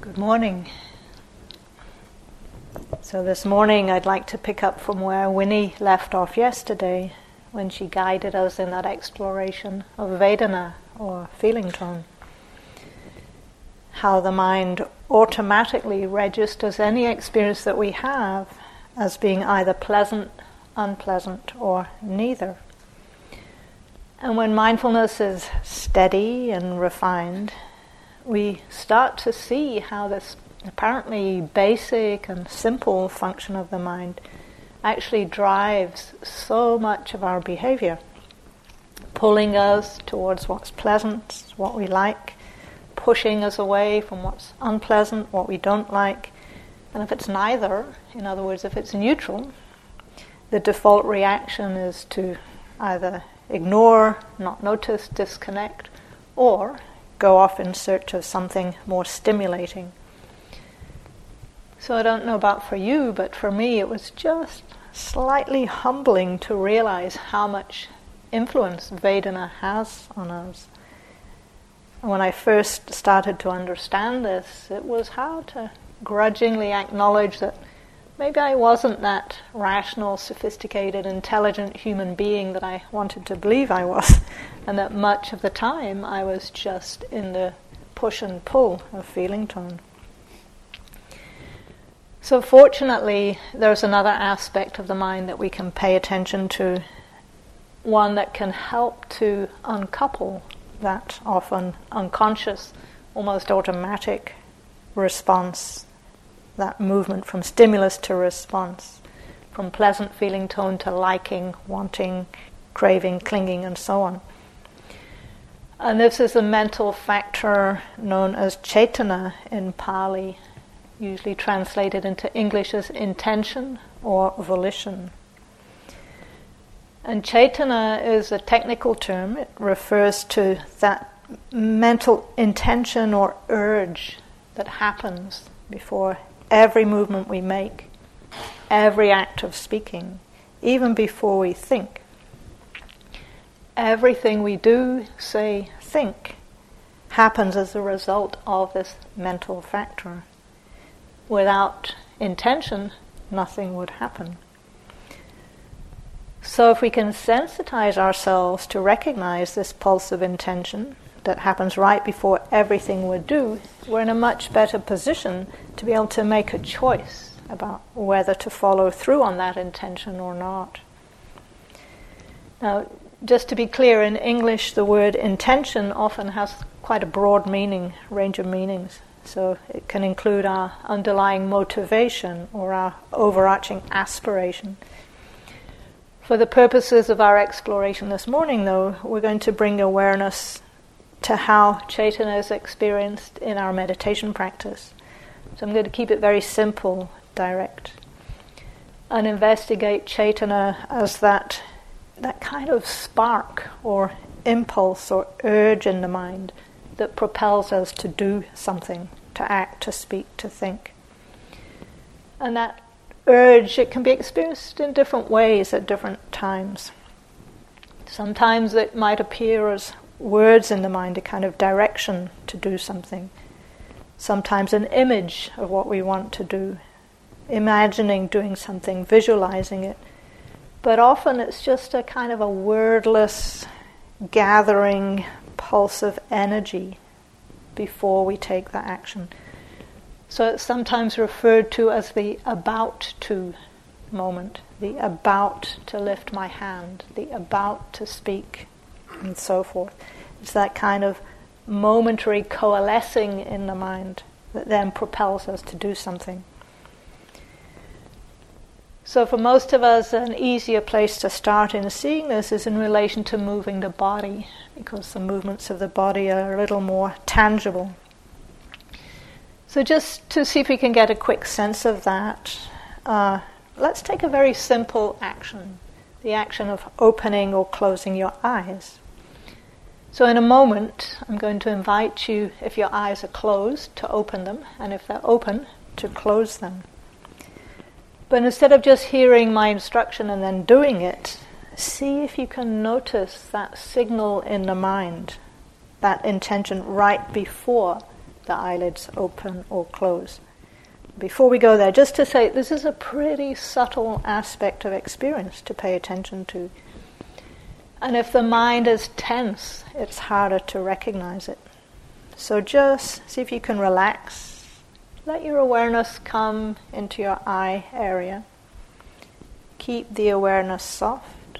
Good morning. So, this morning I'd like to pick up from where Winnie left off yesterday when she guided us in that exploration of Vedana or feeling tone. How the mind automatically registers any experience that we have as being either pleasant, unpleasant, or neither. And when mindfulness is steady and refined, we start to see how this apparently basic and simple function of the mind actually drives so much of our behavior, pulling us towards what's pleasant, what we like, pushing us away from what's unpleasant, what we don't like. And if it's neither, in other words, if it's neutral, the default reaction is to either ignore, not notice, disconnect, or go off in search of something more stimulating. So I don't know about for you, but for me it was just slightly humbling to realize how much influence Vedana has on us. When I first started to understand this, it was hard to grudgingly acknowledge that maybe I wasn't that rational, sophisticated, intelligent human being that I wanted to believe I was. and that much of the time I was just in the push and pull of feeling tone. So, fortunately, there's another aspect of the mind that we can pay attention to, one that can help to uncouple that often unconscious, almost automatic response, that movement from stimulus to response, from pleasant feeling tone to liking, wanting, craving, clinging, and so on. And this is a mental factor known as cetana in Pali, usually translated into English as intention or volition. And cetana is a technical term, it refers to that mental intention or urge that happens before every movement we make, every act of speaking, even before we think everything we do, say, think happens as a result of this mental factor. Without intention, nothing would happen. So, if we can sensitize ourselves to recognize this pulse of intention that happens right before everything we do, we're in a much better position to be able to make a choice about whether to follow through on that intention or not. Now, just to be clear, in English, the word intention often has quite a broad meaning, range of meanings. So it can include our underlying motivation or our overarching aspiration. For the purposes of our exploration this morning, though, we're going to bring awareness to how Cetana is experienced in our meditation practice. So I'm going to keep it very simple, direct, and investigate Cetana as that that kind of spark or impulse or urge in the mind that propels us to do something, to act, to speak, to think. And that urge, it can be experienced in different ways at different times. Sometimes it might appear as words in the mind, a kind of direction to do something. Sometimes an image of what we want to do, imagining doing something, visualizing it. But often it's just a kind of a wordless gathering pulse of energy before we take that action. So it's sometimes referred to as the about to moment, the about to lift my hand, the about to speak, and so forth. It's that kind of momentary coalescing in the mind that then propels us to do something. So, for most of us, an easier place to start in seeing this is in relation to moving the body, because the movements of the body are a little more tangible. So, just to see if we can get a quick sense of that, uh, let's take a very simple action the action of opening or closing your eyes. So, in a moment, I'm going to invite you, if your eyes are closed, to open them, and if they're open, to close them. But instead of just hearing my instruction and then doing it, see if you can notice that signal in the mind, that intention right before the eyelids open or close. Before we go there, just to say this is a pretty subtle aspect of experience to pay attention to. And if the mind is tense, it's harder to recognize it. So just see if you can relax. Let your awareness come into your eye area. Keep the awareness soft.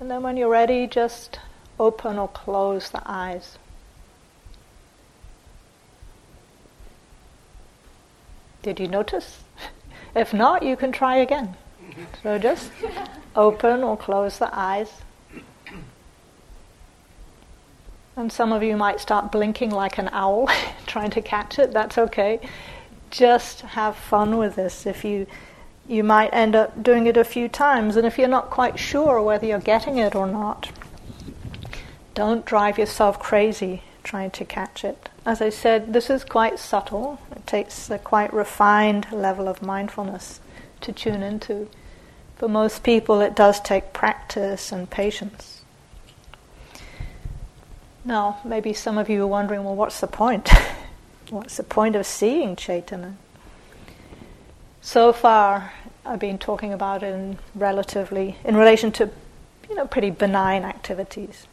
And then when you're ready, just open or close the eyes. Did you notice? If not, you can try again. So just open or close the eyes. And some of you might start blinking like an owl, trying to catch it. That's okay. Just have fun with this. If you you might end up doing it a few times, and if you're not quite sure whether you're getting it or not, don't drive yourself crazy trying to catch it. As I said, this is quite subtle. It takes a quite refined level of mindfulness to tune into. For most people, it does take practice and patience. Now, maybe some of you are wondering, well, what's the point? what's the point of seeing Cetana? So far, I've been talking about in relatively, in relation to, you know, pretty benign activities.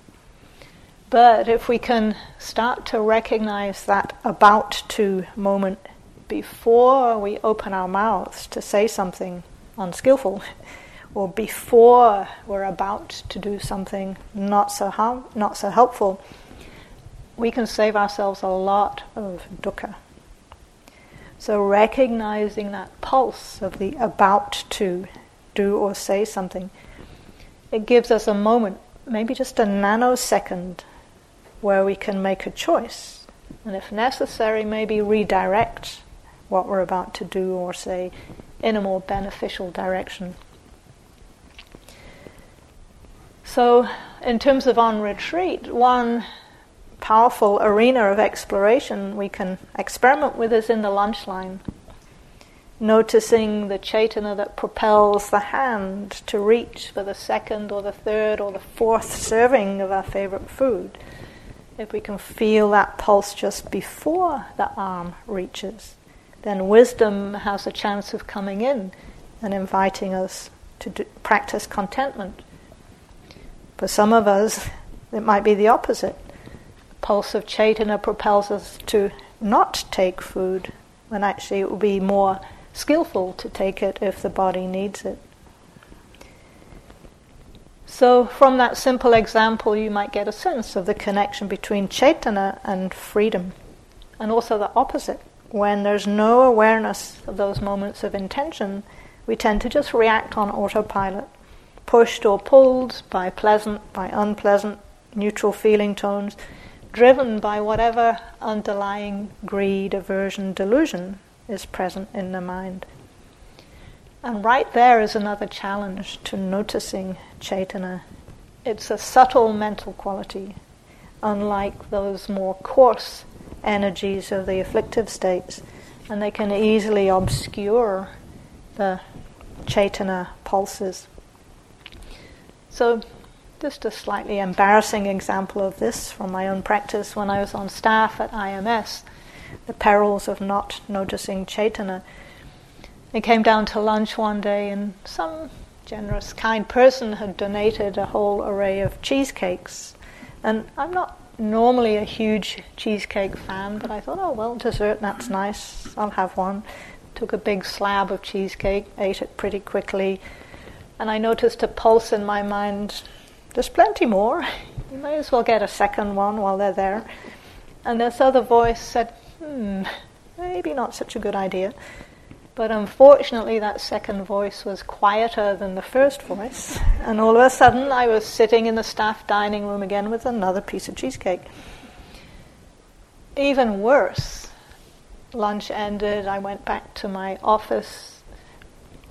But if we can start to recognize that about to moment before we open our mouths to say something unskillful, or before we're about to do something not so harm, not so helpful, we can save ourselves a lot of dukkha. So recognizing that pulse of the about to do or say something, it gives us a moment, maybe just a nanosecond, where we can make a choice. And if necessary, maybe redirect what we're about to do or say in a more beneficial direction. So, in terms of on retreat, one powerful arena of exploration we can experiment with is in the lunch line. Noticing the cetana that propels the hand to reach for the second or the third or the fourth serving of our favorite food. If we can feel that pulse just before the arm reaches, then wisdom has a chance of coming in and inviting us to do, practice contentment. For some of us, it might be the opposite pulse of Cetana propels us to not take food, when actually it would be more skillful to take it if the body needs it. So, from that simple example, you might get a sense of the connection between Cetana and freedom, and also the opposite. When there's no awareness of those moments of intention, we tend to just react on autopilot, pushed or pulled by pleasant, by unpleasant, neutral feeling tones driven by whatever underlying greed, aversion, delusion is present in the mind. And right there is another challenge to noticing Cetana. It's a subtle mental quality, unlike those more coarse energies of the afflictive states, and they can easily obscure the Cetana pulses. So just a slightly embarrassing example of this from my own practice when I was on staff at IMS, the perils of not noticing Cetana. It came down to lunch one day, and some generous, kind person had donated a whole array of cheesecakes. And I'm not normally a huge cheesecake fan, but I thought, oh, well, dessert, that's nice. I'll have one. Took a big slab of cheesecake, ate it pretty quickly, and I noticed a pulse in my mind there's plenty more. You may as well get a second one while they're there. And this other voice said, hmm, maybe not such a good idea. But unfortunately, that second voice was quieter than the first voice. And all of a sudden, I was sitting in the staff dining room again with another piece of cheesecake. Even worse, lunch ended, I went back to my office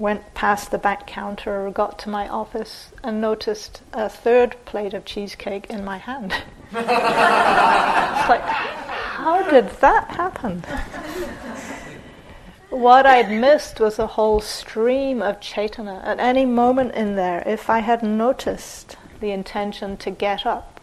went past the back counter, or got to my office, and noticed a third plate of cheesecake in my hand. it's like, how did that happen? what I'd missed was a whole stream of Cetana. At any moment in there, if I had noticed the intention to get up,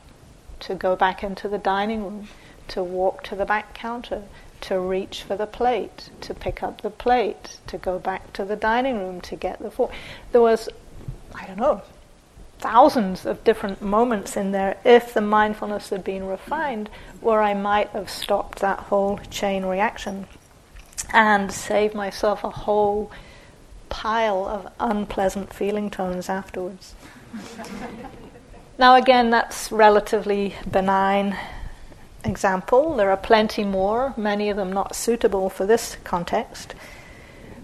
to go back into the dining room, to walk to the back counter, to reach for the plate, to pick up the plate, to go back to the dining room to get the fork. There was, I don't know, thousands of different moments in there if the mindfulness had been refined where I might have stopped that whole chain reaction and saved myself a whole pile of unpleasant feeling tones afterwards. now, again, that's relatively benign example. There are plenty more, many of them not suitable for this context.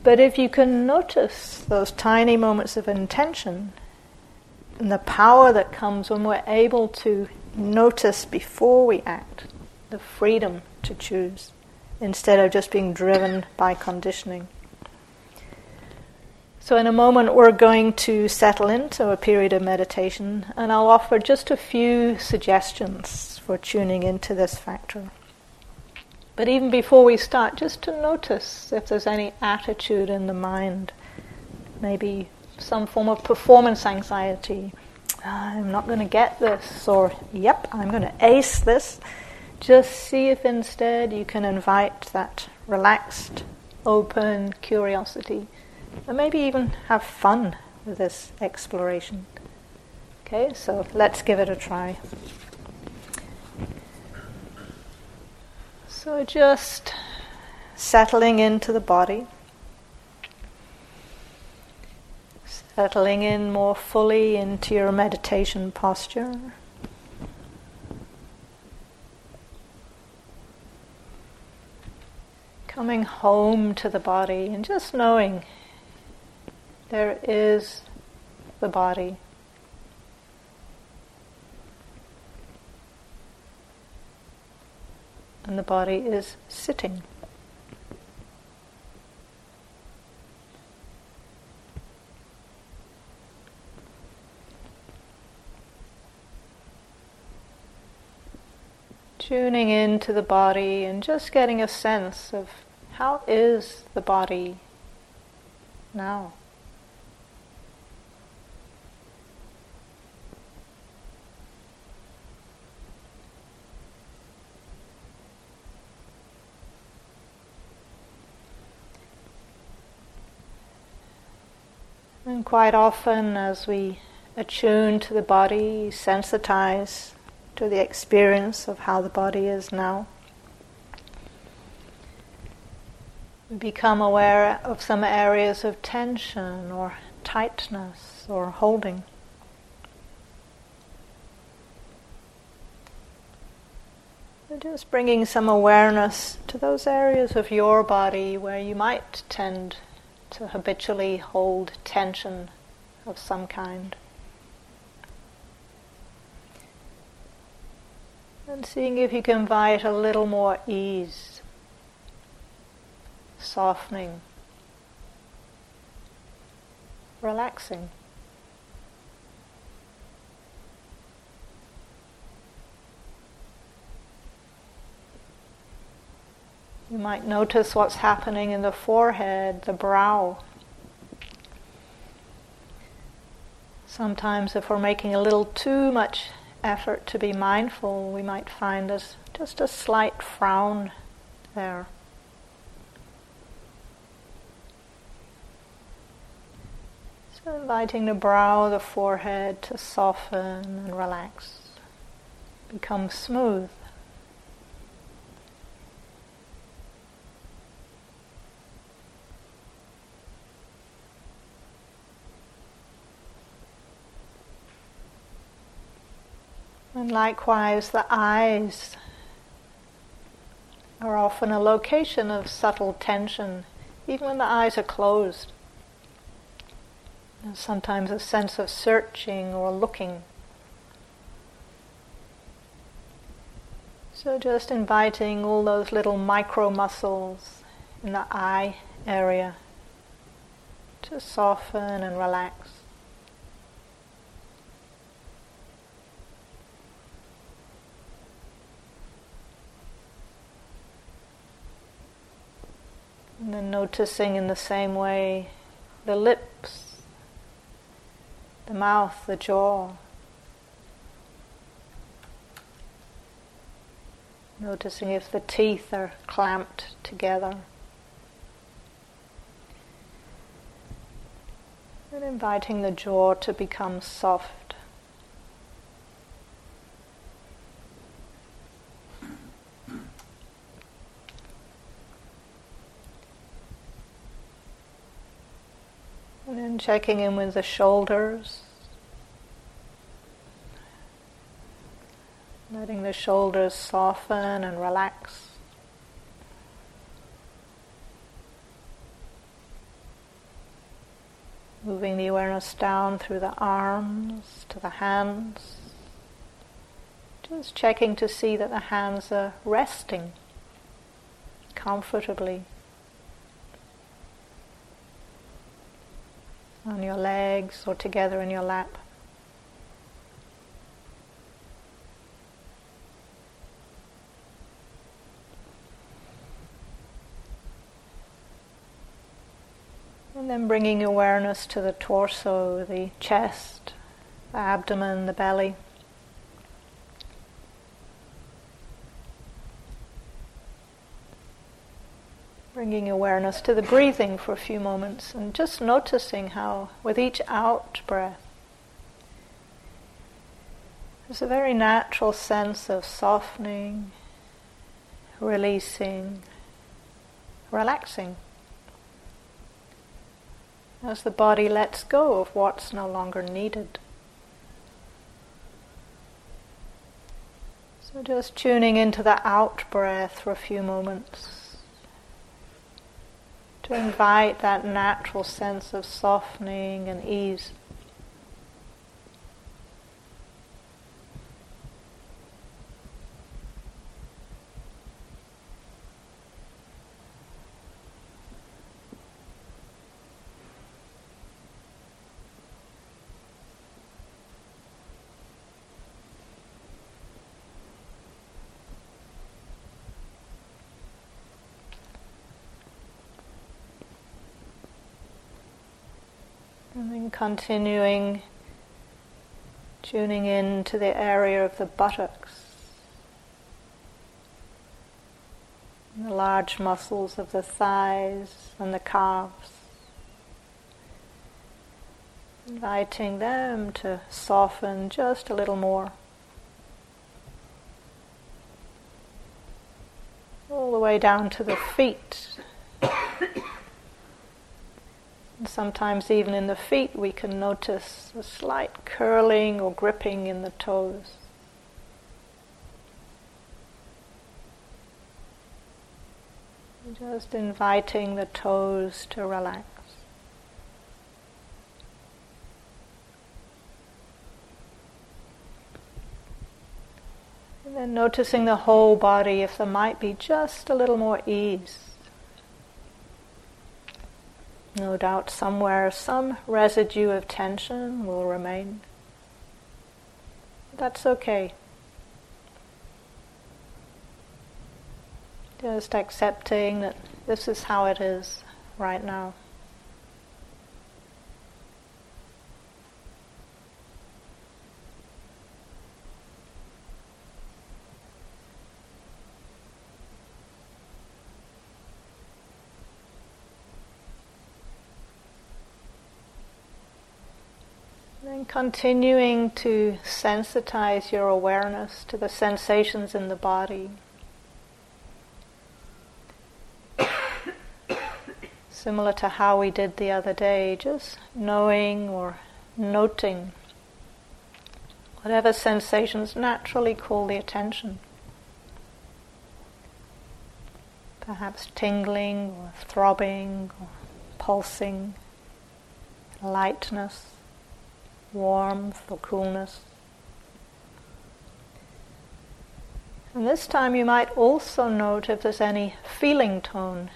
But if you can notice those tiny moments of intention and the power that comes when we're able to notice before we act, the freedom to choose, instead of just being driven by conditioning. So, in a moment, we're going to settle into a period of meditation, and I'll offer just a few suggestions for tuning into this factor. But even before we start, just to notice if there's any attitude in the mind, maybe some form of performance anxiety. Ah, I'm not going to get this, or yep, I'm going to ace this. Just see if instead you can invite that relaxed, open curiosity and maybe even have fun with this exploration. Okay, so let's give it a try. So just settling into the body, settling in more fully into your meditation posture. Coming home to the body and just knowing there is the body. And the body is sitting. Tuning into the body and just getting a sense of how is the body now. And quite often, as we attune to the body, sensitize to the experience of how the body is now, we become aware of some areas of tension or tightness or holding. just bringing some awareness to those areas of your body where you might tend to habitually hold tension of some kind. And seeing if you can invite a little more ease, softening, relaxing. You might notice what's happening in the forehead, the brow. Sometimes, if we're making a little too much effort to be mindful, we might find there's just a slight frown there. So, inviting the brow, the forehead to soften and relax, become smooth. And likewise, the eyes are often a location of subtle tension, even when the eyes are closed. There's sometimes a sense of searching or looking. So, just inviting all those little micro muscles in the eye area to soften and relax. And then noticing in the same way the lips, the mouth, the jaw. Noticing if the teeth are clamped together. And inviting the jaw to become soft. And checking in with the shoulders. Letting the shoulders soften and relax. Moving the awareness down through the arms to the hands. Just checking to see that the hands are resting comfortably on your legs or together in your lap. And then bringing awareness to the torso, the chest, the abdomen, the belly. Bringing awareness to the breathing for a few moments and just noticing how, with each out breath, there's a very natural sense of softening, releasing, relaxing as the body lets go of what's no longer needed. So just tuning into the out breath for a few moments invite that natural sense of softening and ease. And then continuing, tuning in to the area of the buttocks, the large muscles of the thighs and the calves. Inviting them to soften just a little more. All the way down to the feet. Sometimes, even in the feet, we can notice a slight curling or gripping in the toes. Just inviting the toes to relax. And then noticing the whole body if there might be just a little more ease. No doubt somewhere some residue of tension will remain. That's okay. Just accepting that this is how it is right now. Then continuing to sensitize your awareness to the sensations in the body. Similar to how we did the other day, just knowing or noting whatever sensations naturally call the attention. Perhaps tingling or throbbing or pulsing, lightness warmth or coolness. And this time you might also note if there's any feeling tone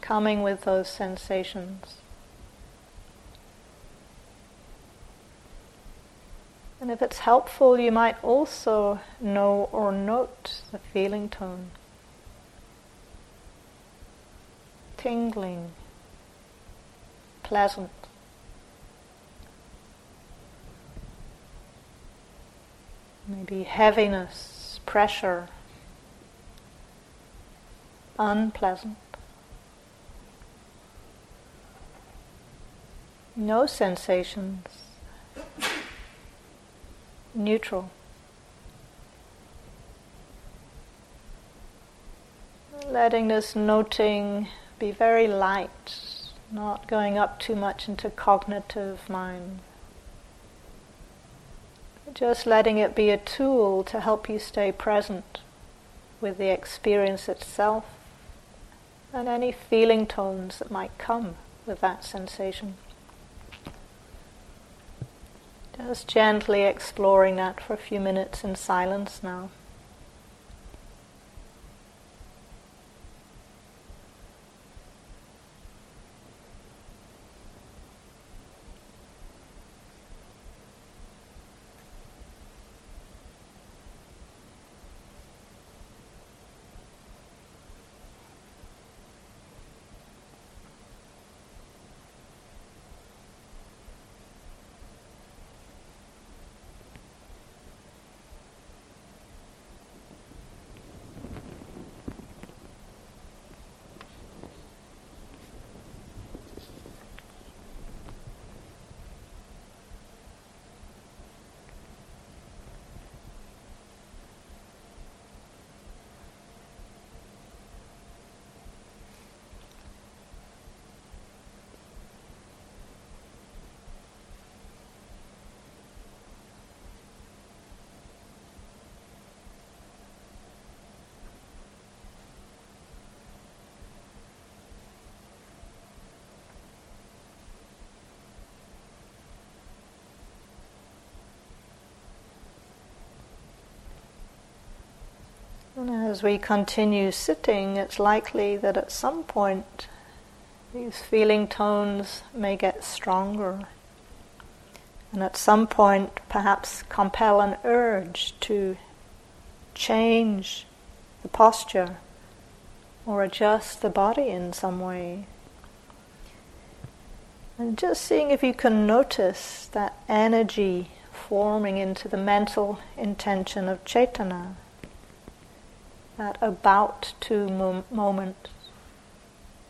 coming with those sensations. And if it's helpful, you might also know or note the feeling tone. Tingling, pleasant. Maybe heaviness, pressure, unpleasant. No sensations, neutral. Letting this noting be very light, not going up too much into cognitive mind. Just letting it be a tool to help you stay present with the experience itself and any feeling tones that might come with that sensation. Just gently exploring that for a few minutes in silence now. And as we continue sitting, it's likely that at some point these feeling tones may get stronger. And at some point, perhaps compel an urge to change the posture or adjust the body in some way. And just seeing if you can notice that energy forming into the mental intention of Cetana that about to mo- moment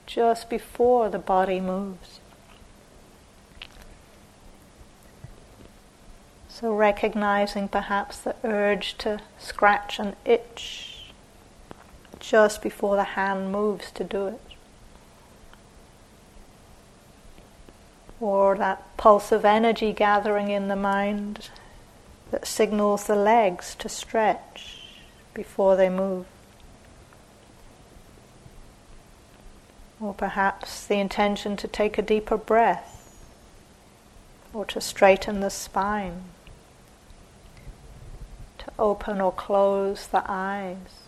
just before the body moves. So, recognizing perhaps the urge to scratch an itch just before the hand moves to do it. Or that pulse of energy gathering in the mind that signals the legs to stretch before they move. Or perhaps the intention to take a deeper breath or to straighten the spine, to open or close the eyes,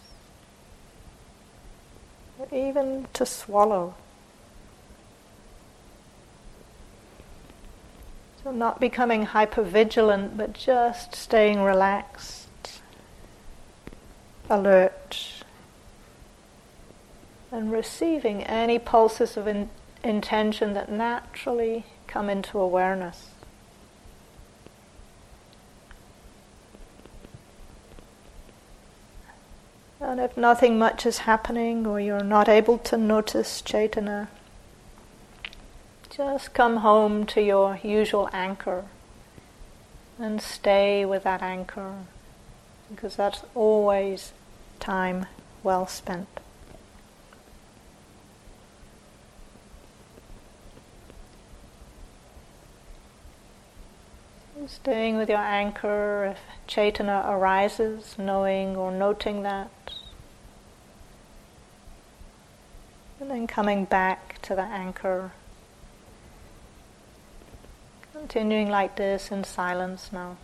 or even to swallow. So, not becoming hypervigilant, but just staying relaxed, alert and receiving any pulses of in- intention that naturally come into awareness. And if nothing much is happening or you're not able to notice Cetana, just come home to your usual anchor and stay with that anchor because that's always time well spent. Staying with your anchor, if Cetana arises, knowing or noting that. And then coming back to the anchor. Continuing like this in silence now.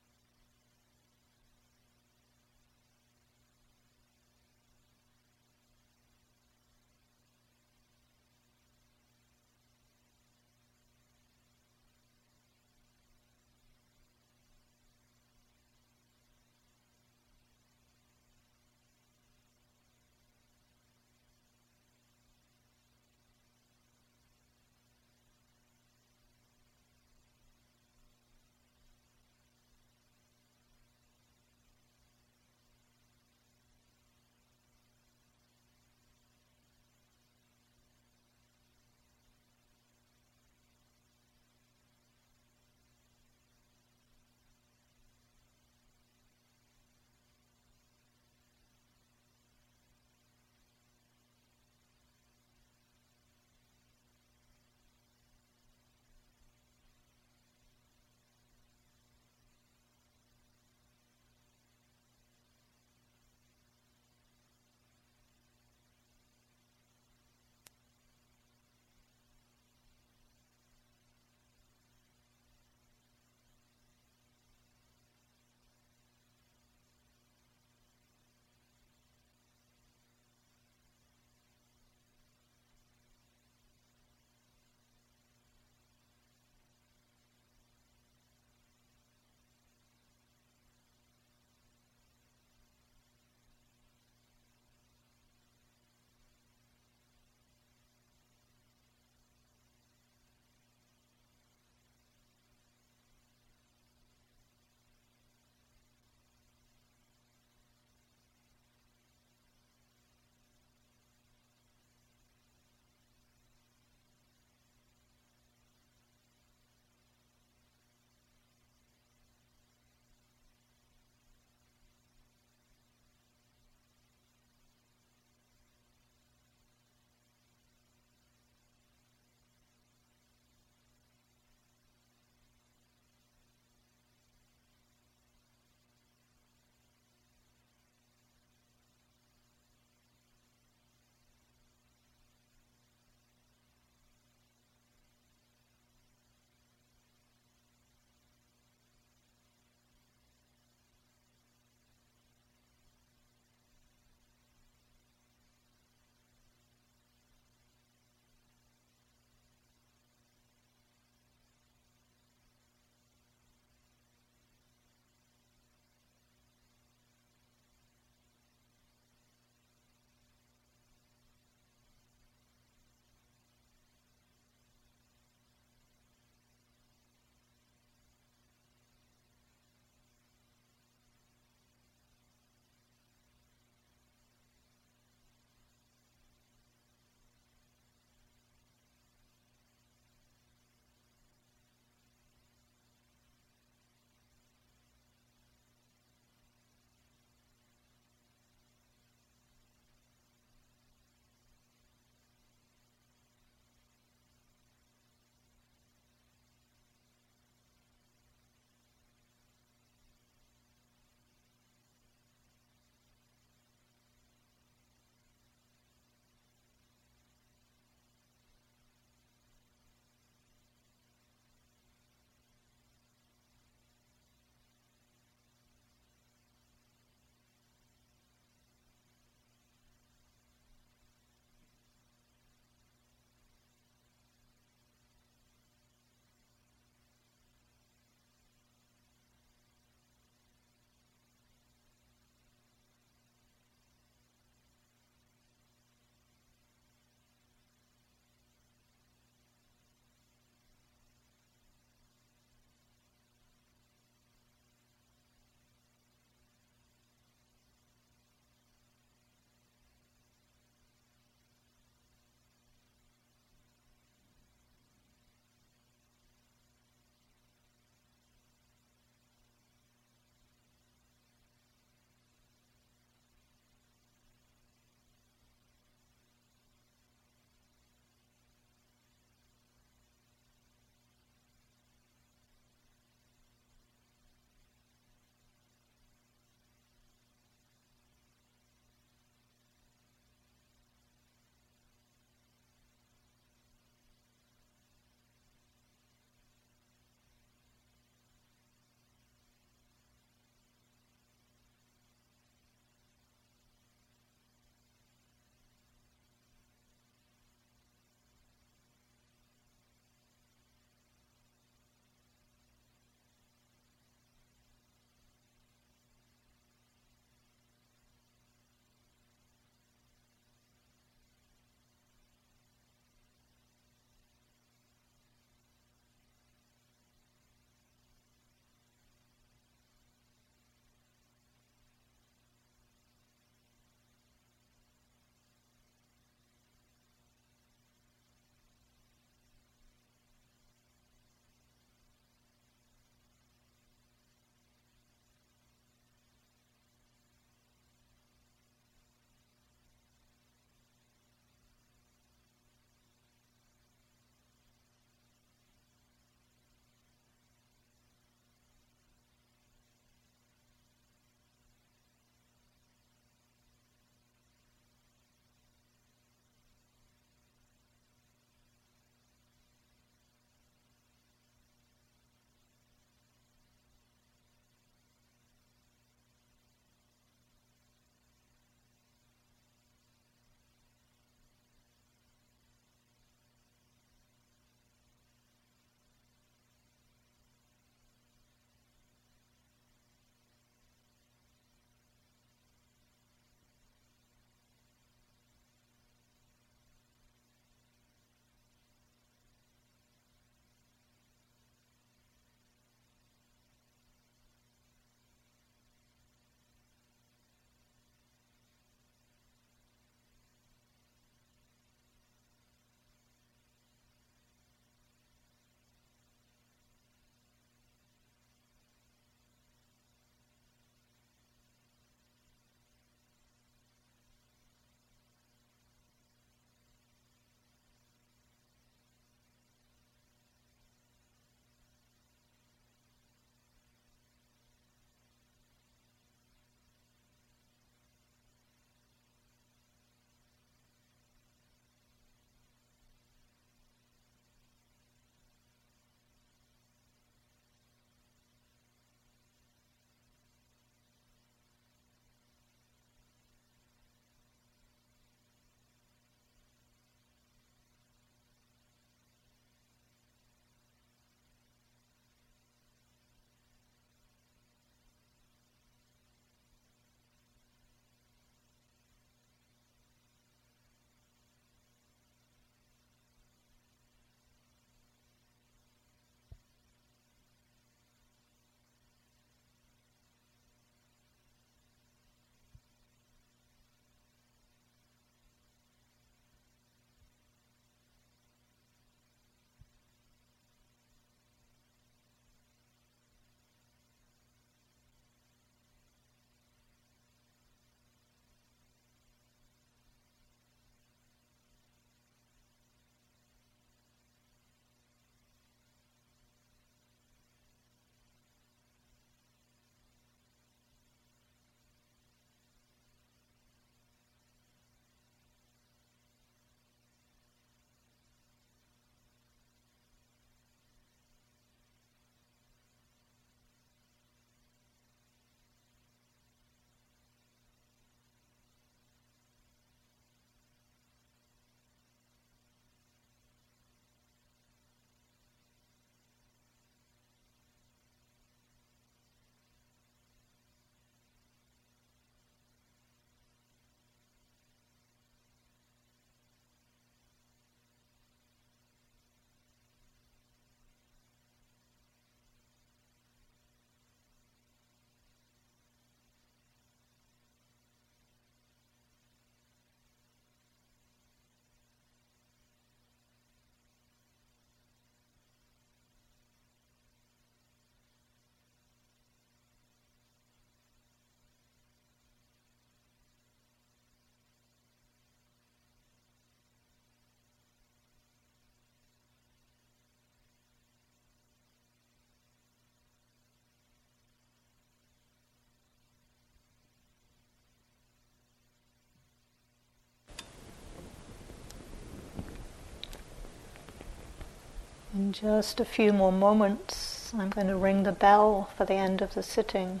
In just a few more moments, I'm going to ring the bell for the end of the sitting.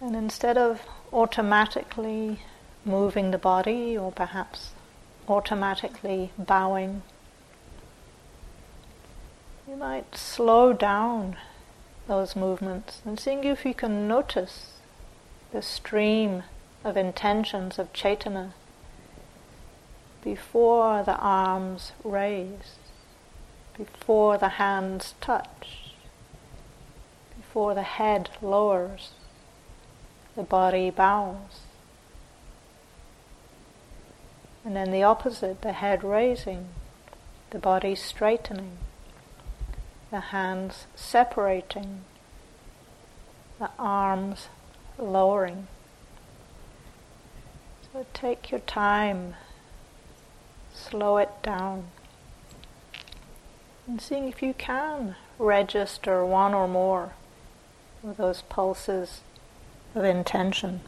And instead of automatically moving the body or perhaps automatically bowing, you might slow down those movements and seeing if you can notice the stream of intentions of Cetana before the arms raise, before the hands touch, before the head lowers, the body bows. And then the opposite, the head raising, the body straightening, the hands separating, the arms lowering. So take your time, slow it down, and seeing if you can register one or more of those pulses of intention.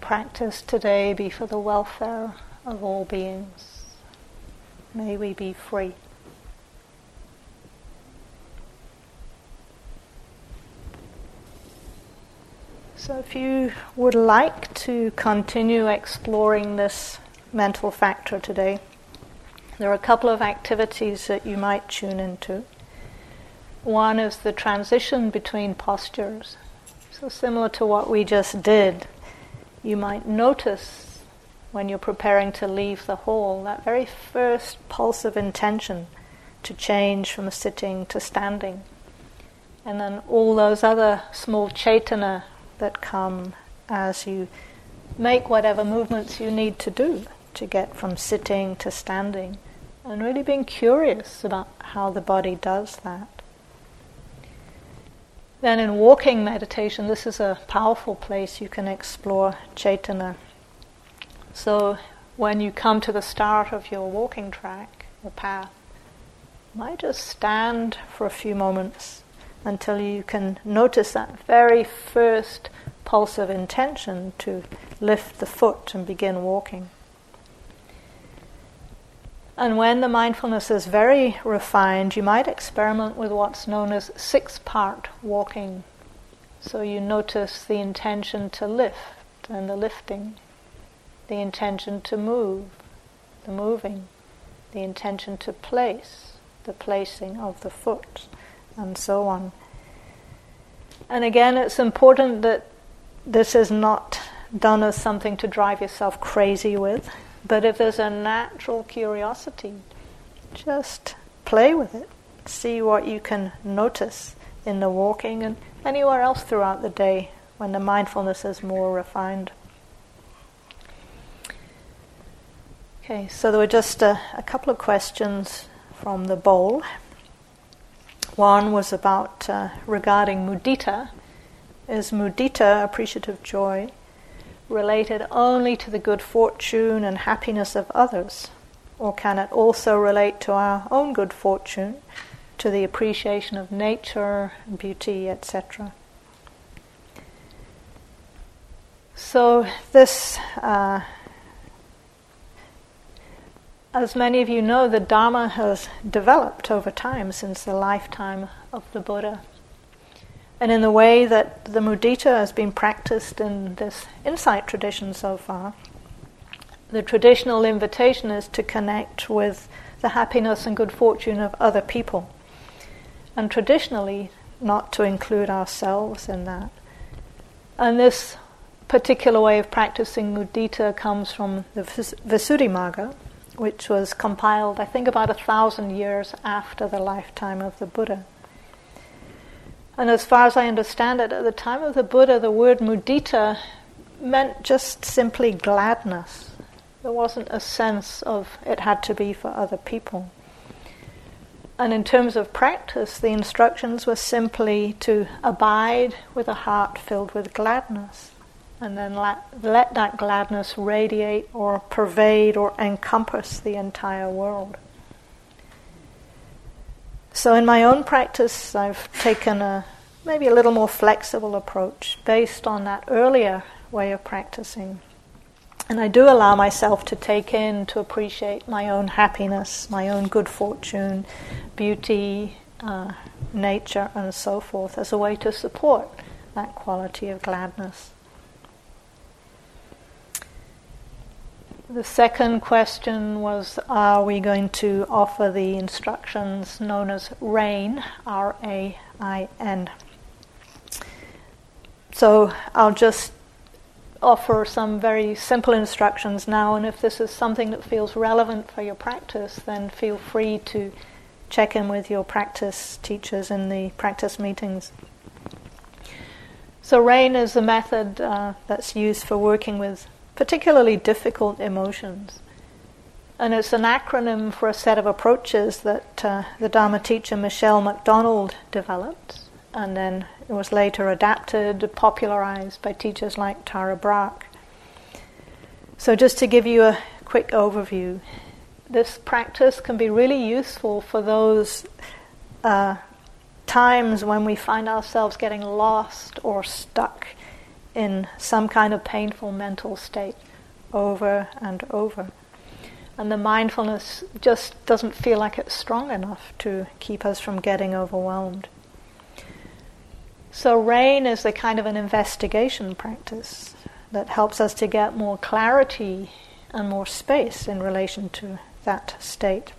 Practice today be for the welfare of all beings. May we be free. So, if you would like to continue exploring this mental factor today, there are a couple of activities that you might tune into. One is the transition between postures. So, similar to what we just did, you might notice when you're preparing to leave the hall that very first pulse of intention to change from sitting to standing. And then all those other small cetana that come as you make whatever movements you need to do to get from sitting to standing. And really being curious about how the body does that. Then in walking meditation, this is a powerful place you can explore Cetana. So when you come to the start of your walking track, or path, you might just stand for a few moments until you can notice that very first pulse of intention to lift the foot and begin walking. And when the mindfulness is very refined, you might experiment with what's known as six part walking. So you notice the intention to lift and the lifting, the intention to move, the moving, the intention to place, the placing of the foot, and so on. And again, it's important that this is not done as something to drive yourself crazy with. But if there's a natural curiosity, just play with it. See what you can notice in the walking and anywhere else throughout the day when the mindfulness is more refined. Okay, so there were just a, a couple of questions from the bowl. One was about uh, regarding mudita. Is mudita appreciative joy? Related only to the good fortune and happiness of others? Or can it also relate to our own good fortune, to the appreciation of nature, beauty, etc.? So, this, uh, as many of you know, the Dharma has developed over time since the lifetime of the Buddha. And in the way that the mudita has been practiced in this insight tradition so far, the traditional invitation is to connect with the happiness and good fortune of other people. And traditionally, not to include ourselves in that. And this particular way of practicing mudita comes from the Visuddhimagga, which was compiled, I think, about a thousand years after the lifetime of the Buddha. And as far as I understand it, at the time of the Buddha, the word mudita meant just simply gladness. There wasn't a sense of it had to be for other people. And in terms of practice, the instructions were simply to abide with a heart filled with gladness and then let, let that gladness radiate or pervade or encompass the entire world. So, in my own practice, I've taken a maybe a little more flexible approach based on that earlier way of practicing. And I do allow myself to take in, to appreciate my own happiness, my own good fortune, beauty, uh, nature, and so forth as a way to support that quality of gladness. The second question was Are we going to offer the instructions known as RAIN, R A I N? So I'll just offer some very simple instructions now, and if this is something that feels relevant for your practice, then feel free to check in with your practice teachers in the practice meetings. So, RAIN is a method uh, that's used for working with particularly difficult emotions. And it's an acronym for a set of approaches that uh, the Dharma teacher Michele McDonald developed, and then it was later adapted, popularized by teachers like Tara Brach. So, just to give you a quick overview, this practice can be really useful for those uh, times when we find ourselves getting lost or stuck in some kind of painful mental state over and over. And the mindfulness just doesn't feel like it's strong enough to keep us from getting overwhelmed. So, RAIN is a kind of an investigation practice that helps us to get more clarity and more space in relation to that state.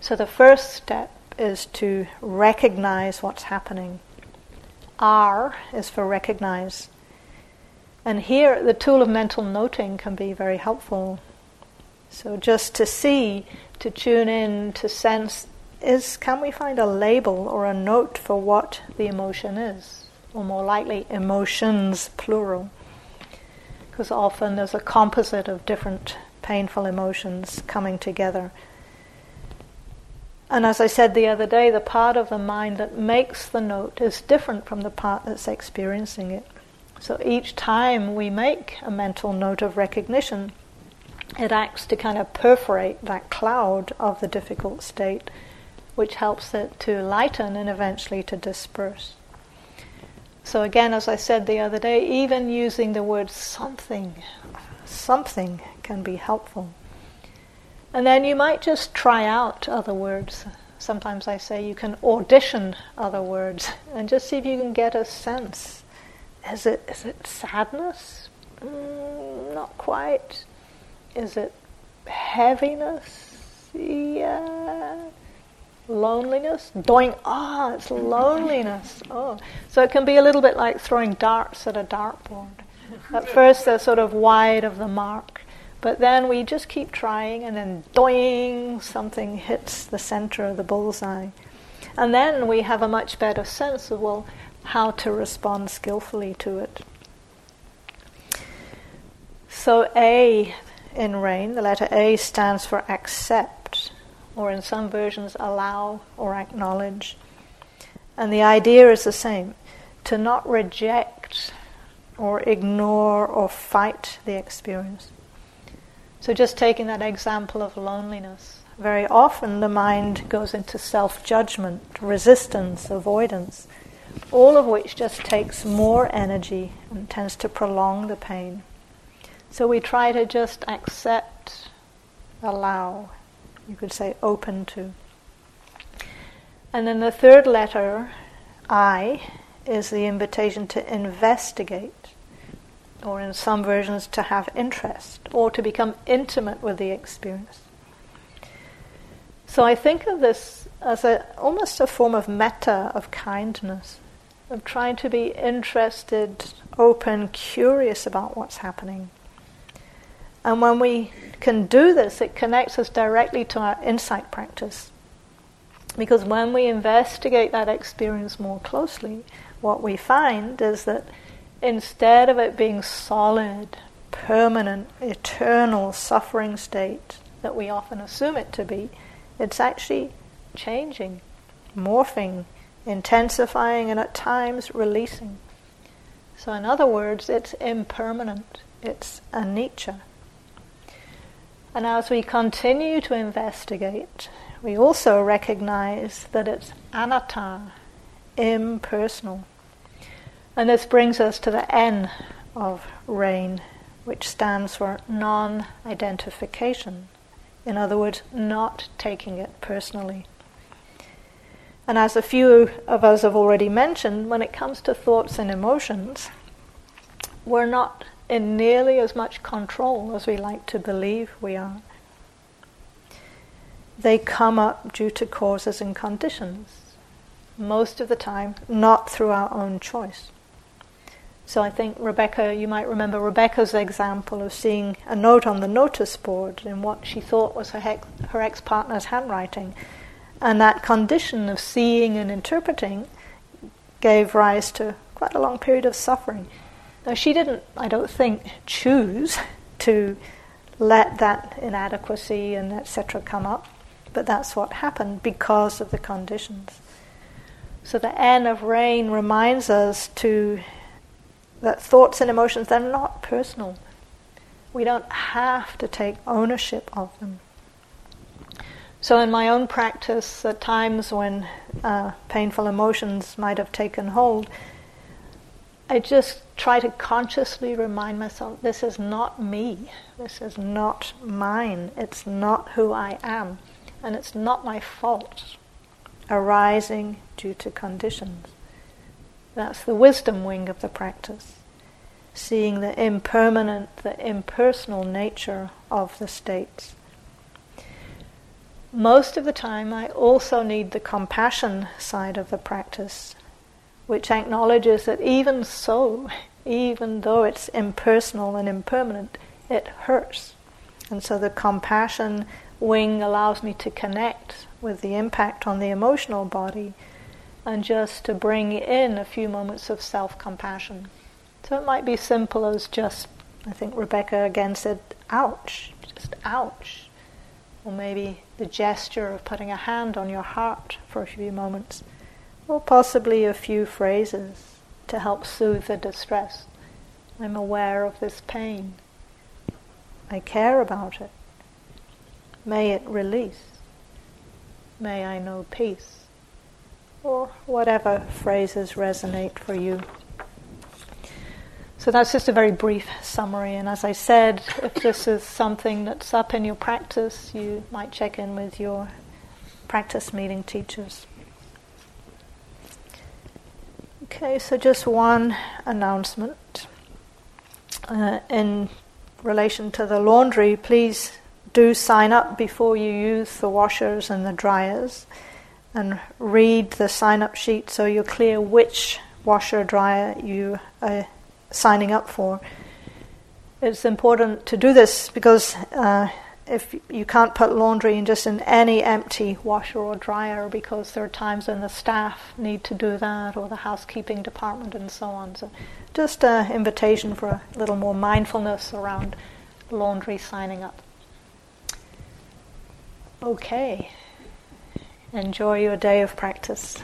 So, the first step is to recognize what's happening R is for recognize. And here, the tool of mental noting can be very helpful. So, just to see, to tune in, to sense, is can we find a label or a note for what the emotion is? Or more likely, emotions, plural. Because often there's a composite of different painful emotions coming together. And as I said the other day, the part of the mind that makes the note is different from the part that's experiencing it. So each time we make a mental note of recognition, it acts to kind of perforate that cloud of the difficult state, which helps it to lighten and eventually to disperse. So, again, as I said the other day, even using the word something, something can be helpful. And then you might just try out other words. Sometimes I say you can audition other words and just see if you can get a sense. Is it is it sadness? Mm, not quite. Is it heaviness? Yeah. Loneliness? Doing ah, oh, it's loneliness. Oh. So it can be a little bit like throwing darts at a dartboard. At first they're sort of wide of the mark. But then we just keep trying, and then doing, something hits the center of the bullseye. And then we have a much better sense of, well, how to respond skillfully to it. So, A in RAIN, the letter A stands for accept, or in some versions, allow or acknowledge. And the idea is the same to not reject or ignore or fight the experience so, just taking that example of loneliness, very often the mind goes into self judgment, resistance, avoidance, all of which just takes more energy and tends to prolong the pain. So, we try to just accept, allow, you could say open to. And then the third letter, I, is the invitation to investigate or in some versions to have interest, or to become intimate with the experience. So I think of this as a, almost a form of metta, of kindness, of trying to be interested, open, curious about what's happening. And when we can do this, it connects us directly to our insight practice. Because when we investigate that experience more closely, what we find is that instead of it being solid, permanent, eternal suffering state that we often assume it to be, it's actually changing, morphing, intensifying, and at times releasing. So, in other words, it's impermanent, it's anicca. And as we continue to investigate, we also recognize that it's anatta, impersonal. And this brings us to the N of rain, which stands for non identification. In other words, not taking it personally. And as a few of us have already mentioned, when it comes to thoughts and emotions, we're not in nearly as much control as we like to believe we are. They come up due to causes and conditions, most of the time not through our own choice. So I think Rebecca, you might remember Rebecca's example of seeing a note on the notice board in what she thought was her, her ex partner's handwriting. And that condition of seeing and interpreting gave rise to quite a long period of suffering. Now, she didn't, I don't think, choose to let that inadequacy and etc. come up, but that's what happened because of the conditions. So the N of rain reminds us to that thoughts and emotions they're not personal. We don't have to take ownership of them. So, in my own practice, at times when uh, painful emotions might have taken hold, I just try to consciously remind myself this is not me, this is not mine, it's not who I am, and it's not my fault arising due to conditions. That's the wisdom wing of the practice, seeing the impermanent, the impersonal nature of the states. Most of the time, I also need the compassion side of the practice which acknowledges that even so, even though it's impersonal and impermanent, it hurts. And so the compassion wing allows me to connect with the impact on the emotional body and just to bring in a few moments of self compassion. So it might be simple as just, I think Rebecca again said, ouch, just ouch. Or maybe the gesture of putting a hand on your heart for a few moments or possibly a few phrases to help soothe the distress. I'm aware of this pain. I care about it. May it release. May I know peace. Or whatever phrases resonate for you. So that's just a very brief summary. And as I said, if this is something that's up in your practice, you might check in with your practice meeting teachers. Okay, so just one announcement. Uh, in relation to the laundry, please do sign up before you use the washers and the dryers and read the sign up sheet so you're clear which washer dryer you are signing up for. It's important to do this because uh, if you can't put laundry in just in any empty washer or dryer because there are times when the staff need to do that or the housekeeping department and so on. So just an invitation for a little more mindfulness around laundry signing up. Okay. Enjoy your day of practice.